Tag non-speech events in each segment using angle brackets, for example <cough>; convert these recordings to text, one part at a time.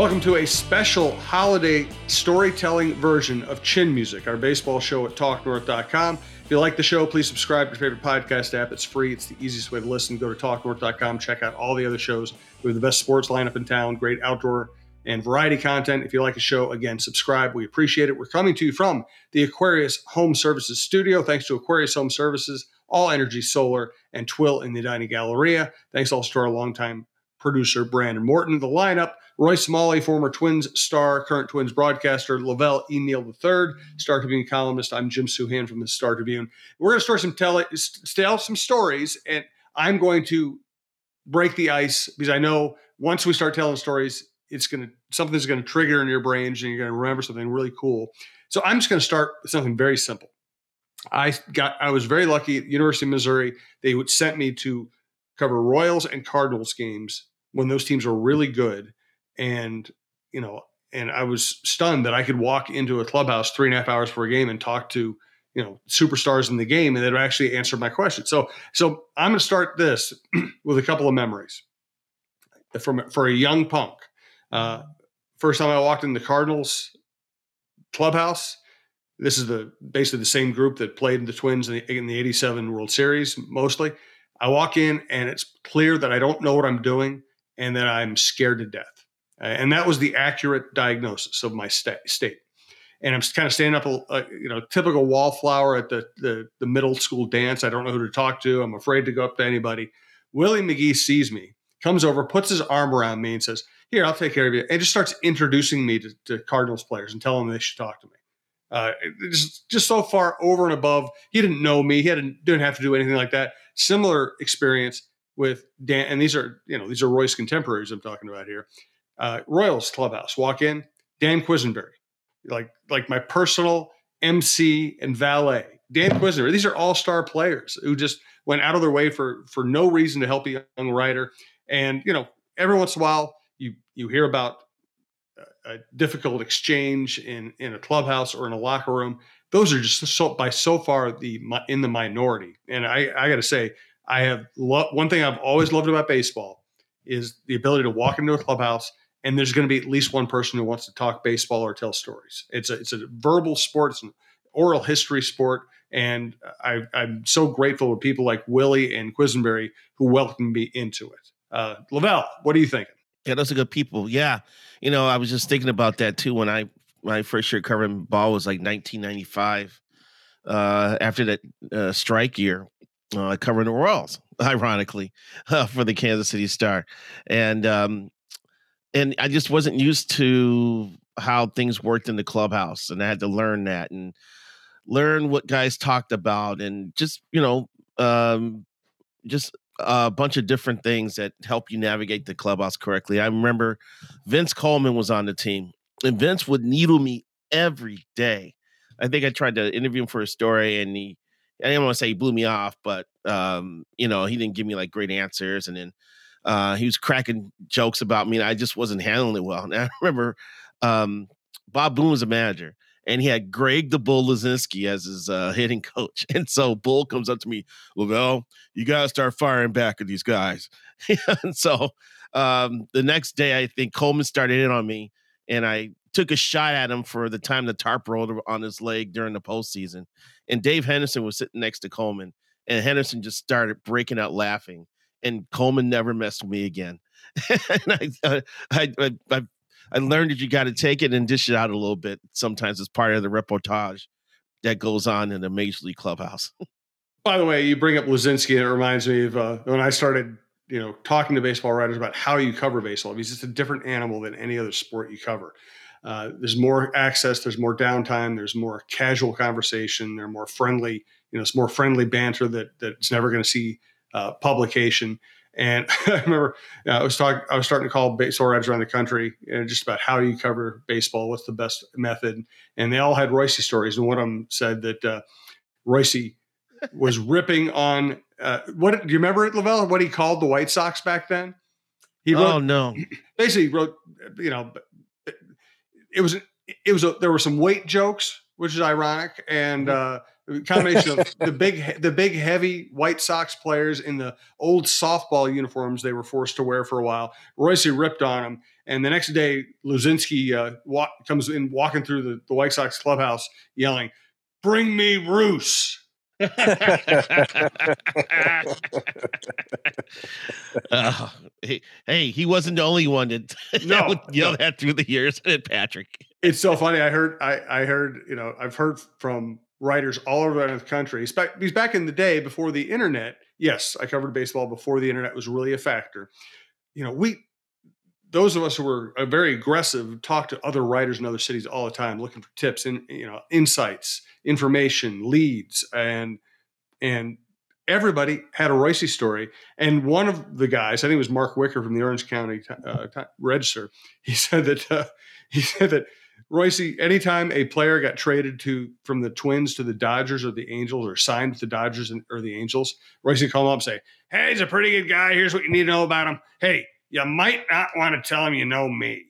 Welcome to a special holiday storytelling version of Chin Music, our baseball show at talknorth.com. If you like the show, please subscribe to your favorite podcast app. It's free, it's the easiest way to listen. Go to talknorth.com, check out all the other shows. We have the best sports lineup in town, great outdoor and variety content. If you like the show, again, subscribe. We appreciate it. We're coming to you from the Aquarius Home Services studio. Thanks to Aquarius Home Services, All Energy Solar, and Twill in the Edina Galleria. Thanks also to our longtime producer, Brandon Morton. The lineup Roy Smalley, former Twins star, current Twins broadcaster, LaVelle E. Neal III, Star Tribune columnist. I'm Jim Souhan from the Star Tribune. We're going to start some tell, tell some stories, and I'm going to break the ice because I know once we start telling stories, it's going to something's going to trigger in your brains, and you're going to remember something really cool. So I'm just going to start with something very simple. I got I was very lucky at University of Missouri. They would sent me to cover Royals and Cardinals games when those teams were really good and you know, and I was stunned that I could walk into a clubhouse three and a half hours for a game and talk to you know superstars in the game, and they'd actually answer my question. So, so I'm going to start this <clears throat> with a couple of memories from for a young punk. Uh, first time I walked in the Cardinals clubhouse. This is the basically the same group that played in the Twins in the, in the '87 World Series mostly. I walk in and it's clear that I don't know what I'm doing and that I'm scared to death. Uh, and that was the accurate diagnosis of my st- state. And I'm kind of standing up, a, you know, typical wallflower at the, the, the middle school dance. I don't know who to talk to. I'm afraid to go up to anybody. Willie McGee sees me, comes over, puts his arm around me, and says, "Here, I'll take care of you." And just starts introducing me to, to Cardinals players and telling them they should talk to me. Uh, just, just so far over and above. He didn't know me. He hadn't didn't have to do anything like that. Similar experience with Dan, and these are you know these are Royce contemporaries I'm talking about here uh, Royals clubhouse. Walk in, Dan Quisenberry, like like my personal MC and valet. Dan Quisenberry. These are all star players who just went out of their way for for no reason to help a young writer. And you know, every once in a while, you you hear about a difficult exchange in in a clubhouse or in a locker room. Those are just so by so far the in the minority. And I I got to say, I have lo- one thing I've always loved about baseball is the ability to walk into a clubhouse and there's going to be at least one person who wants to talk baseball or tell stories. It's a it's a verbal sport, it's an oral history sport, and I, am so grateful to people like Willie and Quisenberry who welcomed me into it. Uh, LaVelle, what are you thinking? Yeah, those are good people. Yeah, you know, I was just thinking about that too when I my first year covering ball was like 1995. Uh, after that uh, strike year, uh, covering the Royals, <laughs> ironically, uh, for the Kansas City Star, and um, and I just wasn't used to how things worked in the clubhouse, and I had to learn that and learn what guys talked about, and just you know, um, just a bunch of different things that help you navigate the clubhouse correctly. I remember Vince Coleman was on the team, and Vince would needle me every day. I think I tried to interview him for a story, and he I didn't want to say he blew me off, but um, you know, he didn't give me like great answers, and then uh, he was cracking jokes about me, and I just wasn't handling it well. And I <laughs> remember um, Bob Boone was a manager, and he had Greg the Bull Luzinski as his uh, hitting coach. <laughs> And so Bull comes up to me, LaVelle, you got to start firing back at these guys. <laughs> and so um, the next day, I think Coleman started in on me, and I took a shot at him for the time the tarp rolled on his leg during the postseason. And Dave Henderson was sitting next to Coleman, and Henderson just started breaking out laughing and Coleman never messed with me again. <laughs> and I, I, I, I, I learned that you got to take it and dish it out a little bit. Sometimes it's part of the reportage that goes on in the major league clubhouse. <laughs> By the way, you bring up Luzinski, and it reminds me of uh, when I started, you know, talking to baseball writers about how you cover baseball. Because it's a different animal than any other sport you cover. Uh, there's more access, there's more downtime, there's more casual conversation, there's more friendly, you know, it's more friendly banter that that's never going to see uh, publication. And <laughs> I remember uh, I was talking, I was starting to call baseball writers around the country, and just about how you cover baseball, what's the best method, and they all had Royce stories. And one of them said that uh, Royce was ripping on uh, what do you remember it, LaVelle? What he called the White Sox back then? He wrote, oh no, <clears throat> basically wrote, you know, it was it was a, there were some weight jokes, which is ironic, and mm-hmm. uh, A combination of the big, the big heavy White Sox players in the old softball uniforms they were forced to wear for a while. Royce ripped on them, and the next day, Luzinski uh, walk, comes in walking through the, the White Sox clubhouse, yelling, "Bring me Roos." uh, <laughs> <laughs> <laughs> hey, hey, he wasn't the only one that, <laughs> No, would yell no. that through the years. Patrick. it's so funny. I heard, I, I heard, you know, I've heard from writers all over the country. Because back in the day before the internet, yes, I covered baseball before the internet was really a factor. You know, we, those of us who were uh, very aggressive, talk to other writers in other cities all the time, looking for tips and you know insights, information, leads, and and everybody had a Royce story. And one of the guys, I think it was Mark Wicker from the Orange County uh, Register, <laughs> he said that uh, <laughs> he said that Royce, anytime a player got traded to from the Twins to the Dodgers or the Angels, or signed with the Dodgers and, or the Angels, Royce would call him up and say, "Hey, he's a pretty good guy. Here's what you need to know about him. Hey, you might not want to tell him you know me."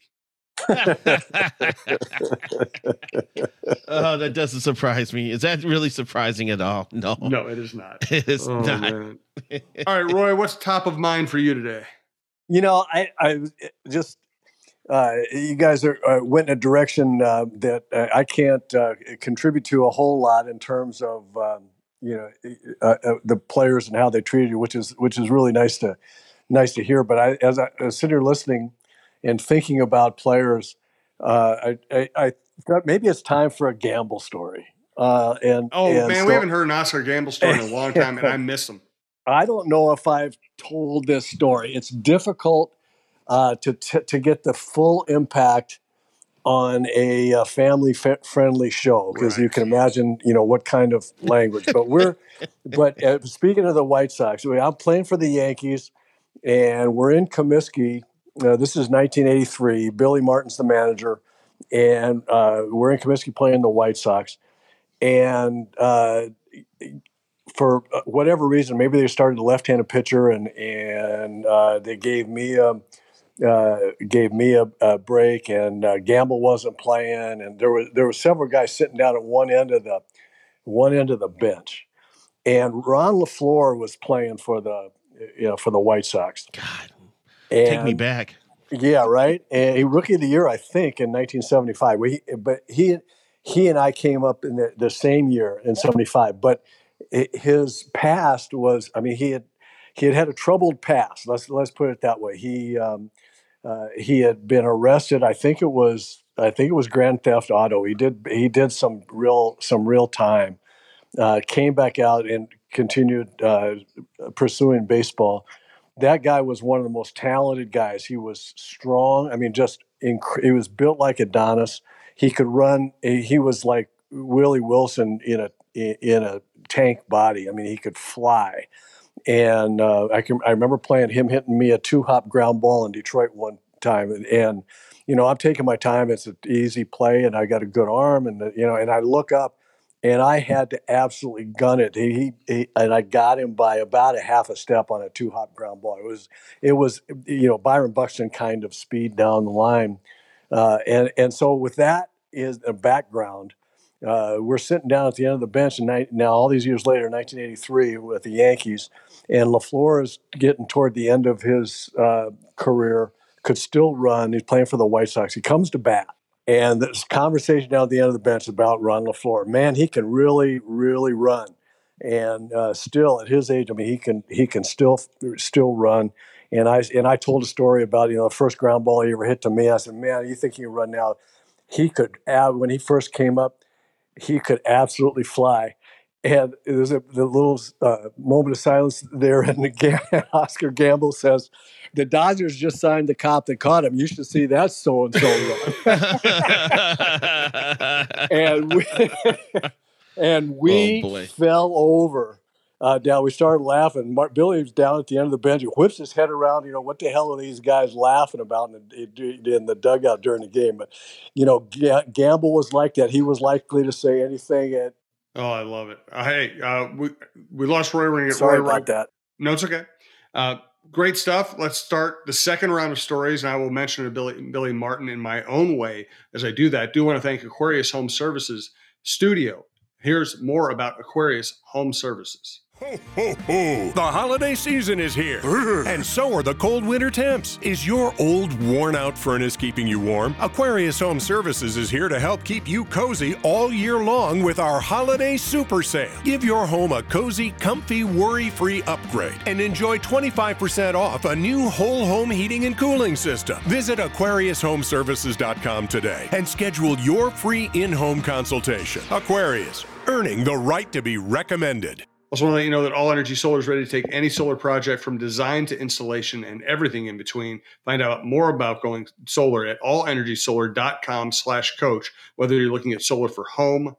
Oh, that doesn't surprise me. Is that really surprising at all? No, No, it is not. <laughs> it is Oh, not. <laughs> All right, Roy, what's top of mind for you today? You know, I, I just uh, you guys are uh, went in a direction uh, that uh, I can't uh, contribute to a whole lot in terms of um, you know uh, uh, the players and how they treated you, which is which is really nice to nice to hear. But I, as I was sitting here listening and thinking about players, uh, I, I, I thought maybe it's time for a gamble story. Uh, and Oh and man, so- we haven't heard an Oscar Gamble story in a long time, and I <laughs> miss them. I don't know if I've told this story. It's difficult uh, to, to to get the full impact on a, uh family fa- friendly show because you can imagine, you know, what kind of language. But we're, <laughs> but uh, speaking of the White Sox, I'm playing for the Yankees, and we're in Comiskey. Uh, this is 1983. Billy Martin's the manager, and uh, we're in Comiskey playing the White Sox, and. Uh, for uh, whatever reason, maybe they started a left-handed pitcher, and and uh, they gave me a gave me a, a break, and Gamble wasn't playing, and there was there were several guys sitting down at one end of the one end of the bench, and Ron LeFlore was playing for the you know for the White Sox. God, And, take me back. yeah, right. And he rookie of the year, I think, in 1975. We, but he he and I came up in the, the same year in '75. But i his past was, I mean, he had he had had a troubled past. Let's let's put it that way. He um, uh, he had been arrested. I think it was I think it was grand theft auto. He did he did some real some real time. Uh, came back out and continued uh, pursuing baseball that guy was one of the most talented guys. He was strong. I mean, just inc- he was built like Adonis. He could run. He was like Willie Wilson in a in a tank body. I mean, he could fly. And uh, I can I remember playing him hitting me a two hop ground ball in Detroit one time, and, and you know I'm taking my time. It's an easy play, and I got a good arm, and you know, and I look up, and I had to absolutely gun it. He, he and I got him by about a half a step on a two hop ground ball. It was it was you know Byron Buxton kind of speed down the line, uh, and and so with that is a background. Uh, we're sitting down at the end of the bench, and ni- now all these years later, 1983, with the Yankees, and LeFlore is getting toward the end of his uh, career. Could still run. He's playing for the White Sox. He comes to bat, and this conversation down at the end of the bench about Ron LeFlore. Man, he can really, really run. And uh, still, at his age, I mean, he can he can still still run. And I and I told a story about you know the first ground ball he ever hit to me. I said, man, you think he can run now? He could. When he first came up, he could absolutely fly. And there's a the little uh, moment of silence there, and the <laughs> Oscar Gamble says, "The Dodgers just signed the cop that caught him. You should see that so and so run." <laughs> and we <laughs> and we Oh, fell over. Uh, down, we started laughing. Mark, Billy was down at the end of the bench. He whips his head around. You know what the hell are these guys laughing about in the, in the dugout during the game? But you know, Ga- Gamble was like that. He was likely to say anything. And Oh, I love it. Uh, hey, uh, we we lost Roy. We're sorry Roy about that. No, it's okay. Uh, great stuff. Let's start the second round of stories, and I will mention Billy Billy Martin in my own way as I do that. do want to thank Aquarius Home Services Studio Here's more about Aquarius Home Services. Ho, ho, ho. The holiday season is here. <laughs> and so are the cold winter temps. Is your old, worn out furnace keeping you warm? Aquarius Home Services is here to help keep you cozy all year long with our holiday super sale. Give your home a cozy, comfy, worry free upgrade and enjoy 25% off a new whole home heating and cooling system. Visit AquariusHomeservices.com today and schedule your free in home consultation. Aquarius, earning the right to be recommended. Also, want to let you know that All Energy Solar is ready to take any solar project from design to installation and everything in between. Find out more about going solar at allenergysolar.com slash coach, whether you're looking at solar for home,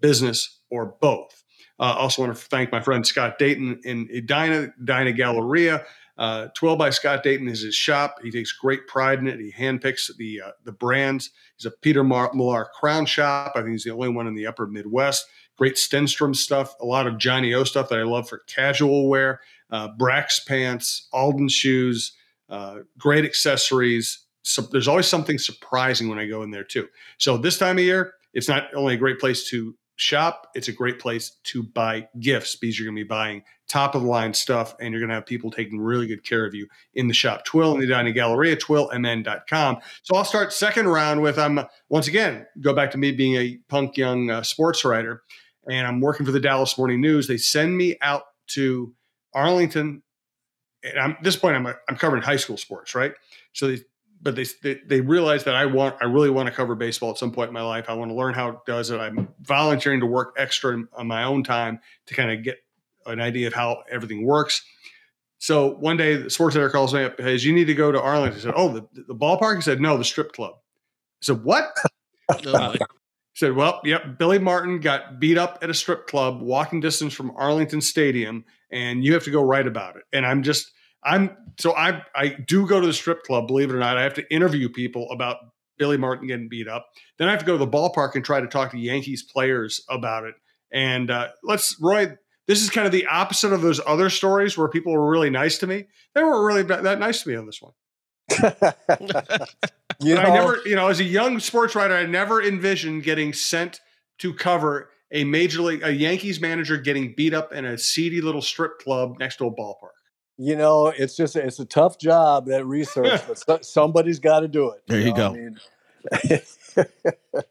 business, or both. Uh, also want to thank my friend Scott Dayton in Edina, Edina Galleria. Uh, 12 by Scott Dayton is his shop. He takes great pride in it. He handpicks the uh, the brands. He's a Peter Mar- Millar crown shop. I think he's the only one in the upper Midwest great Stenstrom stuff, a lot of Johnnie-O stuff that I love for casual wear, uh, Brax pants, Alden shoes, uh, great accessories. So there's always something surprising when I go in there too. So this time of year, it's not only a great place to shop, it's a great place to buy gifts because you're going to be buying top of the line stuff and you're going to have people taking really good care of you in the shop. Twill in the Edina Galleria, twillmn.com. So I'll start second round with I'm um, once again go back to me being a punk young uh, sports writer and I'm working for the Dallas Morning News. They send me out to Arlington. And I'm, at this point, I'm, I'm covering high school sports, right? So they, but they, they, they realize that I want, I really want to cover baseball at some point in my life. I want to learn how it does it. I'm volunteering to work extra on my own time to kind of get an idea of how everything works. So one day the sports editor calls me up, says, you need to go to Arlington. I said, oh, the, the ballpark? He said, no, the strip club. I said, what? <laughs> no, said, "Well, yep, Billy Martin got beat up at a strip club, walking distance from Arlington Stadium, and you have to go write about it." And I'm just, I'm so I I do go to the strip club, believe it or not. I have to interview people about Billy Martin getting beat up. Then I have to go to the ballpark and try to talk to Yankees players about it. And uh, let's Roy. This is kind of the opposite of those other stories where people were really nice to me. They weren't really that nice to me on this one. <laughs> <laughs> you know, I never, you know, as a young sports writer, I never envisioned getting sent to cover a major league, a Yankees manager getting beat up in a seedy little strip club next to a ballpark. You know, it's just it's a tough job that research, <laughs> but somebody's got to do it. There you, you know? go. I, mean, <laughs>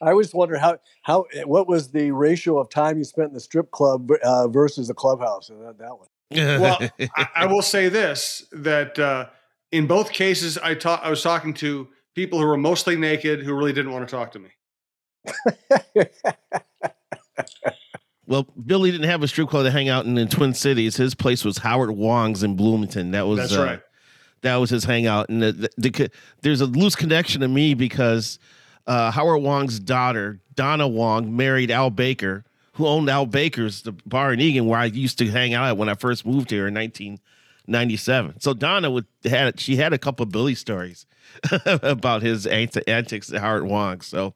I always wonder how how what was the ratio of time you spent in the strip club uh, versus the clubhouse. That, that one. well, I, I, <laughs> will say this: that uh, in both cases, I ta- I was talking to people who were mostly naked who really didn't want to talk to me. <laughs> well, Billy didn't have a strip club to hang out in in Twin Cities. His place was Howard Wong's in Bloomington. That was that's uh, right. That was his hangout, and the, the, the, there's a loose connection to me because uh, Howard Wong's daughter Donna Wong married Al Baker, who owned Al Baker's the bar in Eagan, where I used to hang out when I first moved here in 19- 97. So Donna would had she had a couple of Billy stories <laughs> about his antics at Howard Wong. So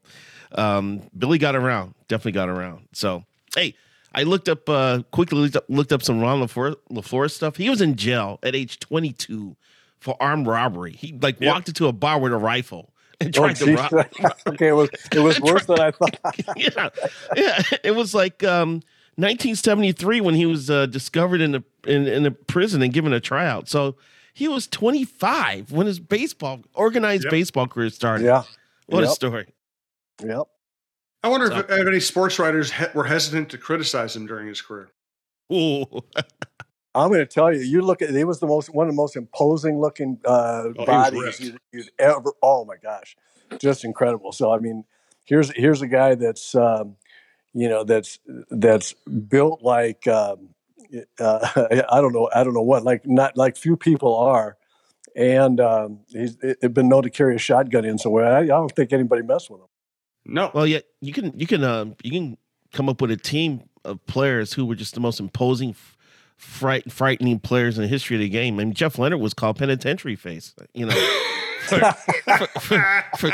um, Billy got around, definitely got around. So hey, I looked up uh, quickly looked up, looked up some Ron LeFlore, LeFlore stuff. He was in jail at age 22 for armed robbery. He like yep. walked into a bar with a rifle and oh, tried oh, to rob. <laughs> okay, it was it was <laughs> worse than I thought. yeah, yeah, it was like um, 1973 when he was uh, discovered in the in, in a prison and given a tryout. So he was 25 when his baseball organized yep. baseball career started. Yeah, what yep. a story. Yep. I wonder so, if, if, any sports writers he- were hesitant to criticize him during his career. Ooh. <laughs> I'm going to tell you, you look at he was the most one of the most imposing looking uh, oh, bodies you'd, you'd, ever. Oh my gosh, just incredible. So I mean, here's here's a guy that's um, you know that's that's built like um, uh, <laughs> I don't know I don't know what like not like few people are, and um, he's it, been known to carry a shotgun in somewhere. I, I, don't think anybody messed with him. No. Well, yeah, you can you can uh, you can come up with a team of players who were just the most imposing, fright, frightening players in the history of the game. I mean, Jeff Leonard was called penitentiary face. You know. <laughs> for, for, for,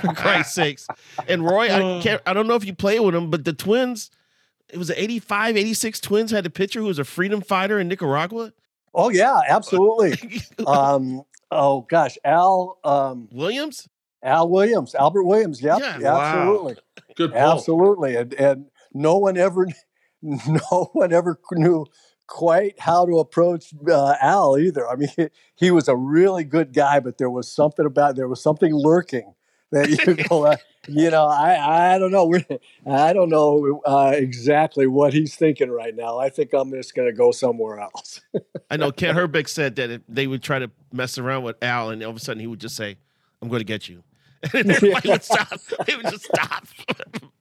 for, Christ's sakes. And Roy, I uh. can't, I don't know if you play with him, but the Twins, it was 85, 86 Twins had a pitcher who was a freedom fighter in Nicaragua. Oh yeah, absolutely. <laughs> um, oh gosh, Al um, Williams. Al Williams, Albert Williams. Yep, yeah, absolutely. Good, pull. absolutely. And and no one ever, <laughs> no one ever knew quite how to approach uh, Al either. I mean, he, <laughs> he, was a really good guy, but there was something about there was something lurking that <laughs> you go, uh, you know, I I don't know, <laughs> I don't know uh, exactly what he's thinking right now. I think I'm just going to go somewhere else. I know Kent Hrbek said that they would try to mess around with Al, and all of a sudden he would just say, "I'm going to get you." and everybody would stop. They would just stop.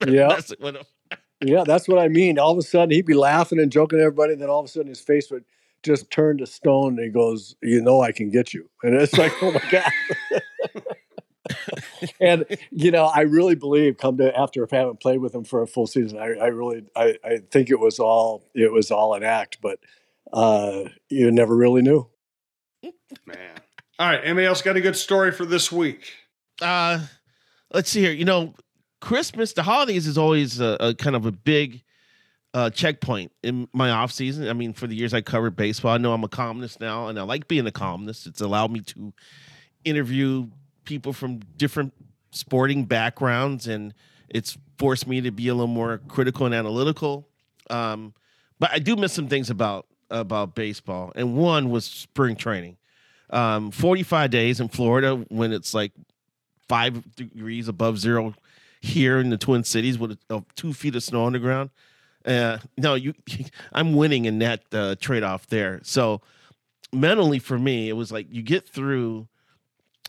yeah. Yeah, that's what I mean. All of a sudden, he'd be laughing and joking at everybody, and then all of a sudden, his face would just turn to stone, and he goes, "You know, I can get you." And it's like, oh my god. <laughs> and you know, I really believe, come to after having played with him for a full season, I, I really, I, I think it was all, it was all an act, but uh, you never really knew. Man. All right. Anybody else got a good story for this week? Uh, let's see here. You know, Christmas, the holidays is always a, a kind of a big uh, checkpoint in my off season. I mean, for the years I covered baseball, I know I'm a columnist now, and I like being a columnist. It's allowed me to interview people from different sporting backgrounds, and it's forced me to be a little more critical and analytical. Um, but I do miss some things about about baseball, and one was spring training. Um, 45 days in Florida when it's like five degrees above zero here in the Twin Cities with two feet of snow on the ground. Uh, no, you, <laughs> I'm winning in that uh, trade off there. So mentally for me, it was like you get through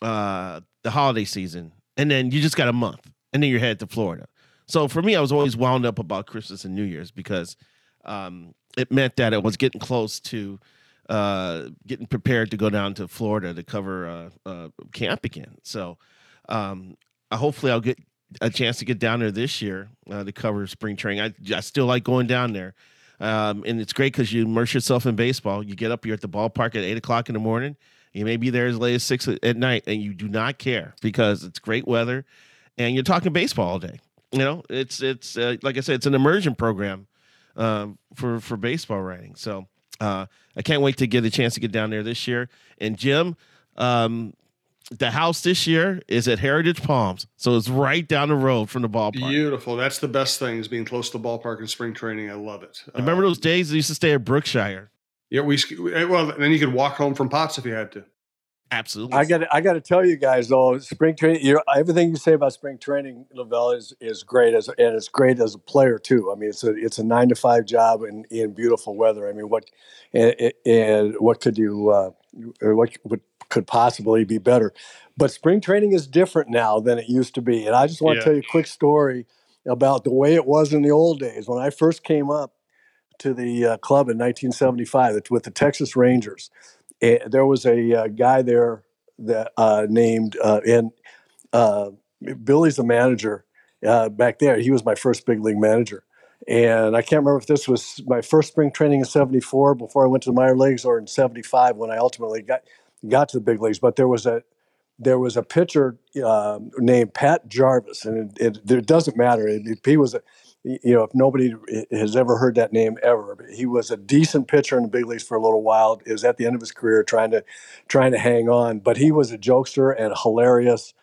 uh, the holiday season, and then you just got a month, and then you're headed to Florida. So for me, I was always wound up about Christmas and New Year's because um, it meant that it was getting close to uh, getting prepared to go down to Florida to cover uh, uh, camp again. So um, hopefully, I'll get a chance to get down there this year uh, to cover spring training. I, I still like going down there. Um, and it's great because you immerse yourself in baseball. You get up, you're at the ballpark at eight o'clock in the morning. You may be there as late as six at night, and you do not care because it's great weather, and you're talking baseball all day. You know, it's it's uh, like I said, it's an immersion program um, for for baseball writing. So uh, I can't wait to get a chance to get down there this year. And Jim, um, the house this year is at Heritage Palms, so it's right down the road from the ballpark. Beautiful. That's the best thing is being close to the ballpark in spring training. I love it. Remember uh, those days I used to stay at Brookshire? Yeah, we well then you could walk home from Potts if you had to. Absolutely. I got I got to tell you guys though, spring training. You know, everything you say about spring training, LaVelle is is great as and it's great as a player too. I mean, it's a it's a nine to five job in in beautiful weather. I mean, what and, and what could you uh, what what could possibly be better. But spring training is different now than it used to be. And I just want yeah. to tell you a quick story about the way it was in the old days. When I first came up to the uh, club in 1975 with the Texas Rangers, eh, there was a uh, guy there that uh, named, uh, and uh, Billy's the manager uh, back there. He was my first big league manager. And I can't remember if this was my first spring training in 74 before I went to the minor leagues or in 75 when I ultimately got got to the big leagues. But there was a there was a pitcher uh, named Pat Jarvis, and it, it, it doesn't matter. It, he was a you know, if nobody has ever heard that name ever, he was a decent pitcher in the big leagues for a little while. He was at the end of his career trying to trying to hang on, but he was a jokester and hilarious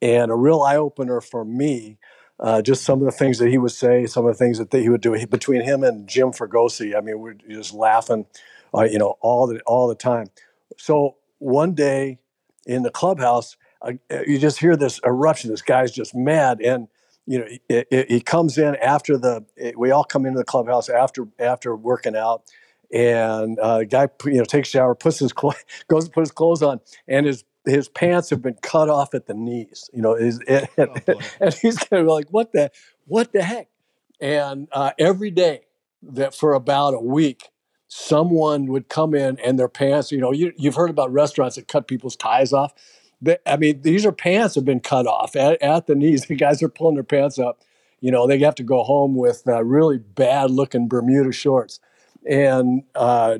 and a real eye opener for me. Uh, just some of the things that he would say, some of the things that he would do between him and Jim Fregosi. I mean, we're just laughing, uh, you know, all the all the time. So one day in the clubhouse, uh, you just hear this eruption. This guy's just mad, and you know it, he comes in after the. It, we all come into the clubhouse after after working out, and uh, guy you know takes a shower, puts his clo- <laughs> goes to put his clothes on, and his his pants have been cut off at the knees. You know, his, and, <laughs> oh, and he's gonna be like, "What the what the heck?" And uh, every day that for about a week, someone would come in and their pants, you know, you, you've heard about restaurants that cut people's ties off. I mean, these are pants have been cut off at, at the knees. <laughs> The guys are pulling their pants up. You know, they have to go home with uh, really bad looking Bermuda shorts. And, uh,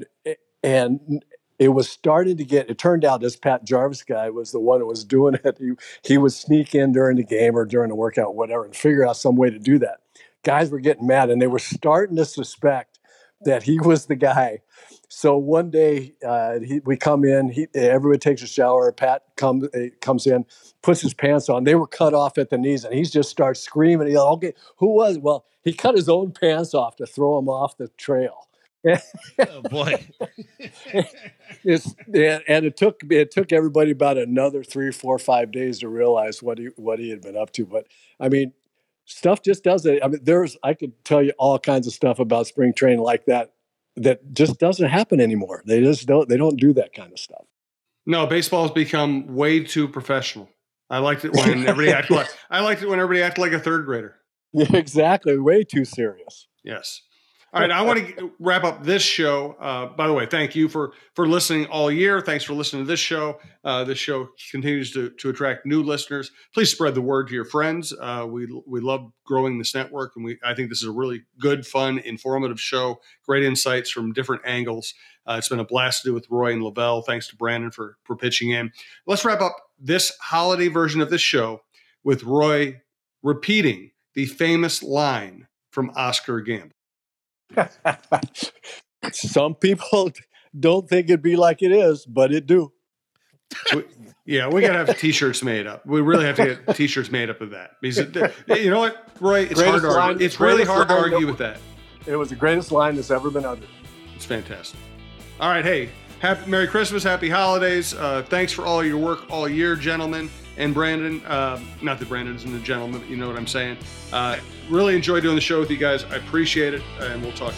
and it was starting to get, it turned out this Pat Jarvis guy was the one that was doing it. He, he would sneak in during the game or during the workout, whatever, and figure out some way to do that. Guys were getting mad and they were starting to suspect that he was the guy so one day uh, he, we come in, he, everybody takes a shower. Pat comes uh, comes in, puts his pants on. They were cut off at the knees, and he just starts screaming. He okay, who was? It? Well, he cut his own pants off to throw them off the trail. oh boy! <laughs> it's and it took it took everybody about another three, four, five days to realize what he what he had been up to. But I mean, stuff just does it. I mean, there's I could tell you all kinds of stuff about spring training like that that just doesn't happen anymore. They just don't they don't do that kind of stuff. No, baseball's become way too professional. I liked it when everybody acted like <laughs> I liked it when everybody acted like a third grader. Yeah, exactly. Way too serious. Yes. All right, I want to wrap up this show. Uh, by the way, thank you for for listening all year. Thanks for listening to this show. Uh, this show continues to, to attract new listeners. Please spread the word to your friends. Uh, we we love growing this network, and we I think this is a really good, fun, informative show. Great insights from different angles. Uh, it's been a blast to do with Roy and LaVelle. Thanks to Brandon for for pitching in. Let's wrap up this holiday version of this show with Roy repeating the famous line from Oscar Gamble. <laughs> Some people don't think it'd be like it is, but it do. We, yeah, we gotta have t-shirts made up. We really have to get t-shirts made up of that because it, you know what, Roy? It's greatest hard to argue. line, It's really hard to argue with that. It was the greatest line that's ever been uttered. It's fantastic. All right, hey, happy Merry Christmas, Happy Holidays. Uh, thanks for all your work all year, gentlemen. And Brandon, uh, not that Brandon isn't a gentleman, but you know what I'm saying. Uh, really enjoy doing the show with you guys. I appreciate it, and we'll talk.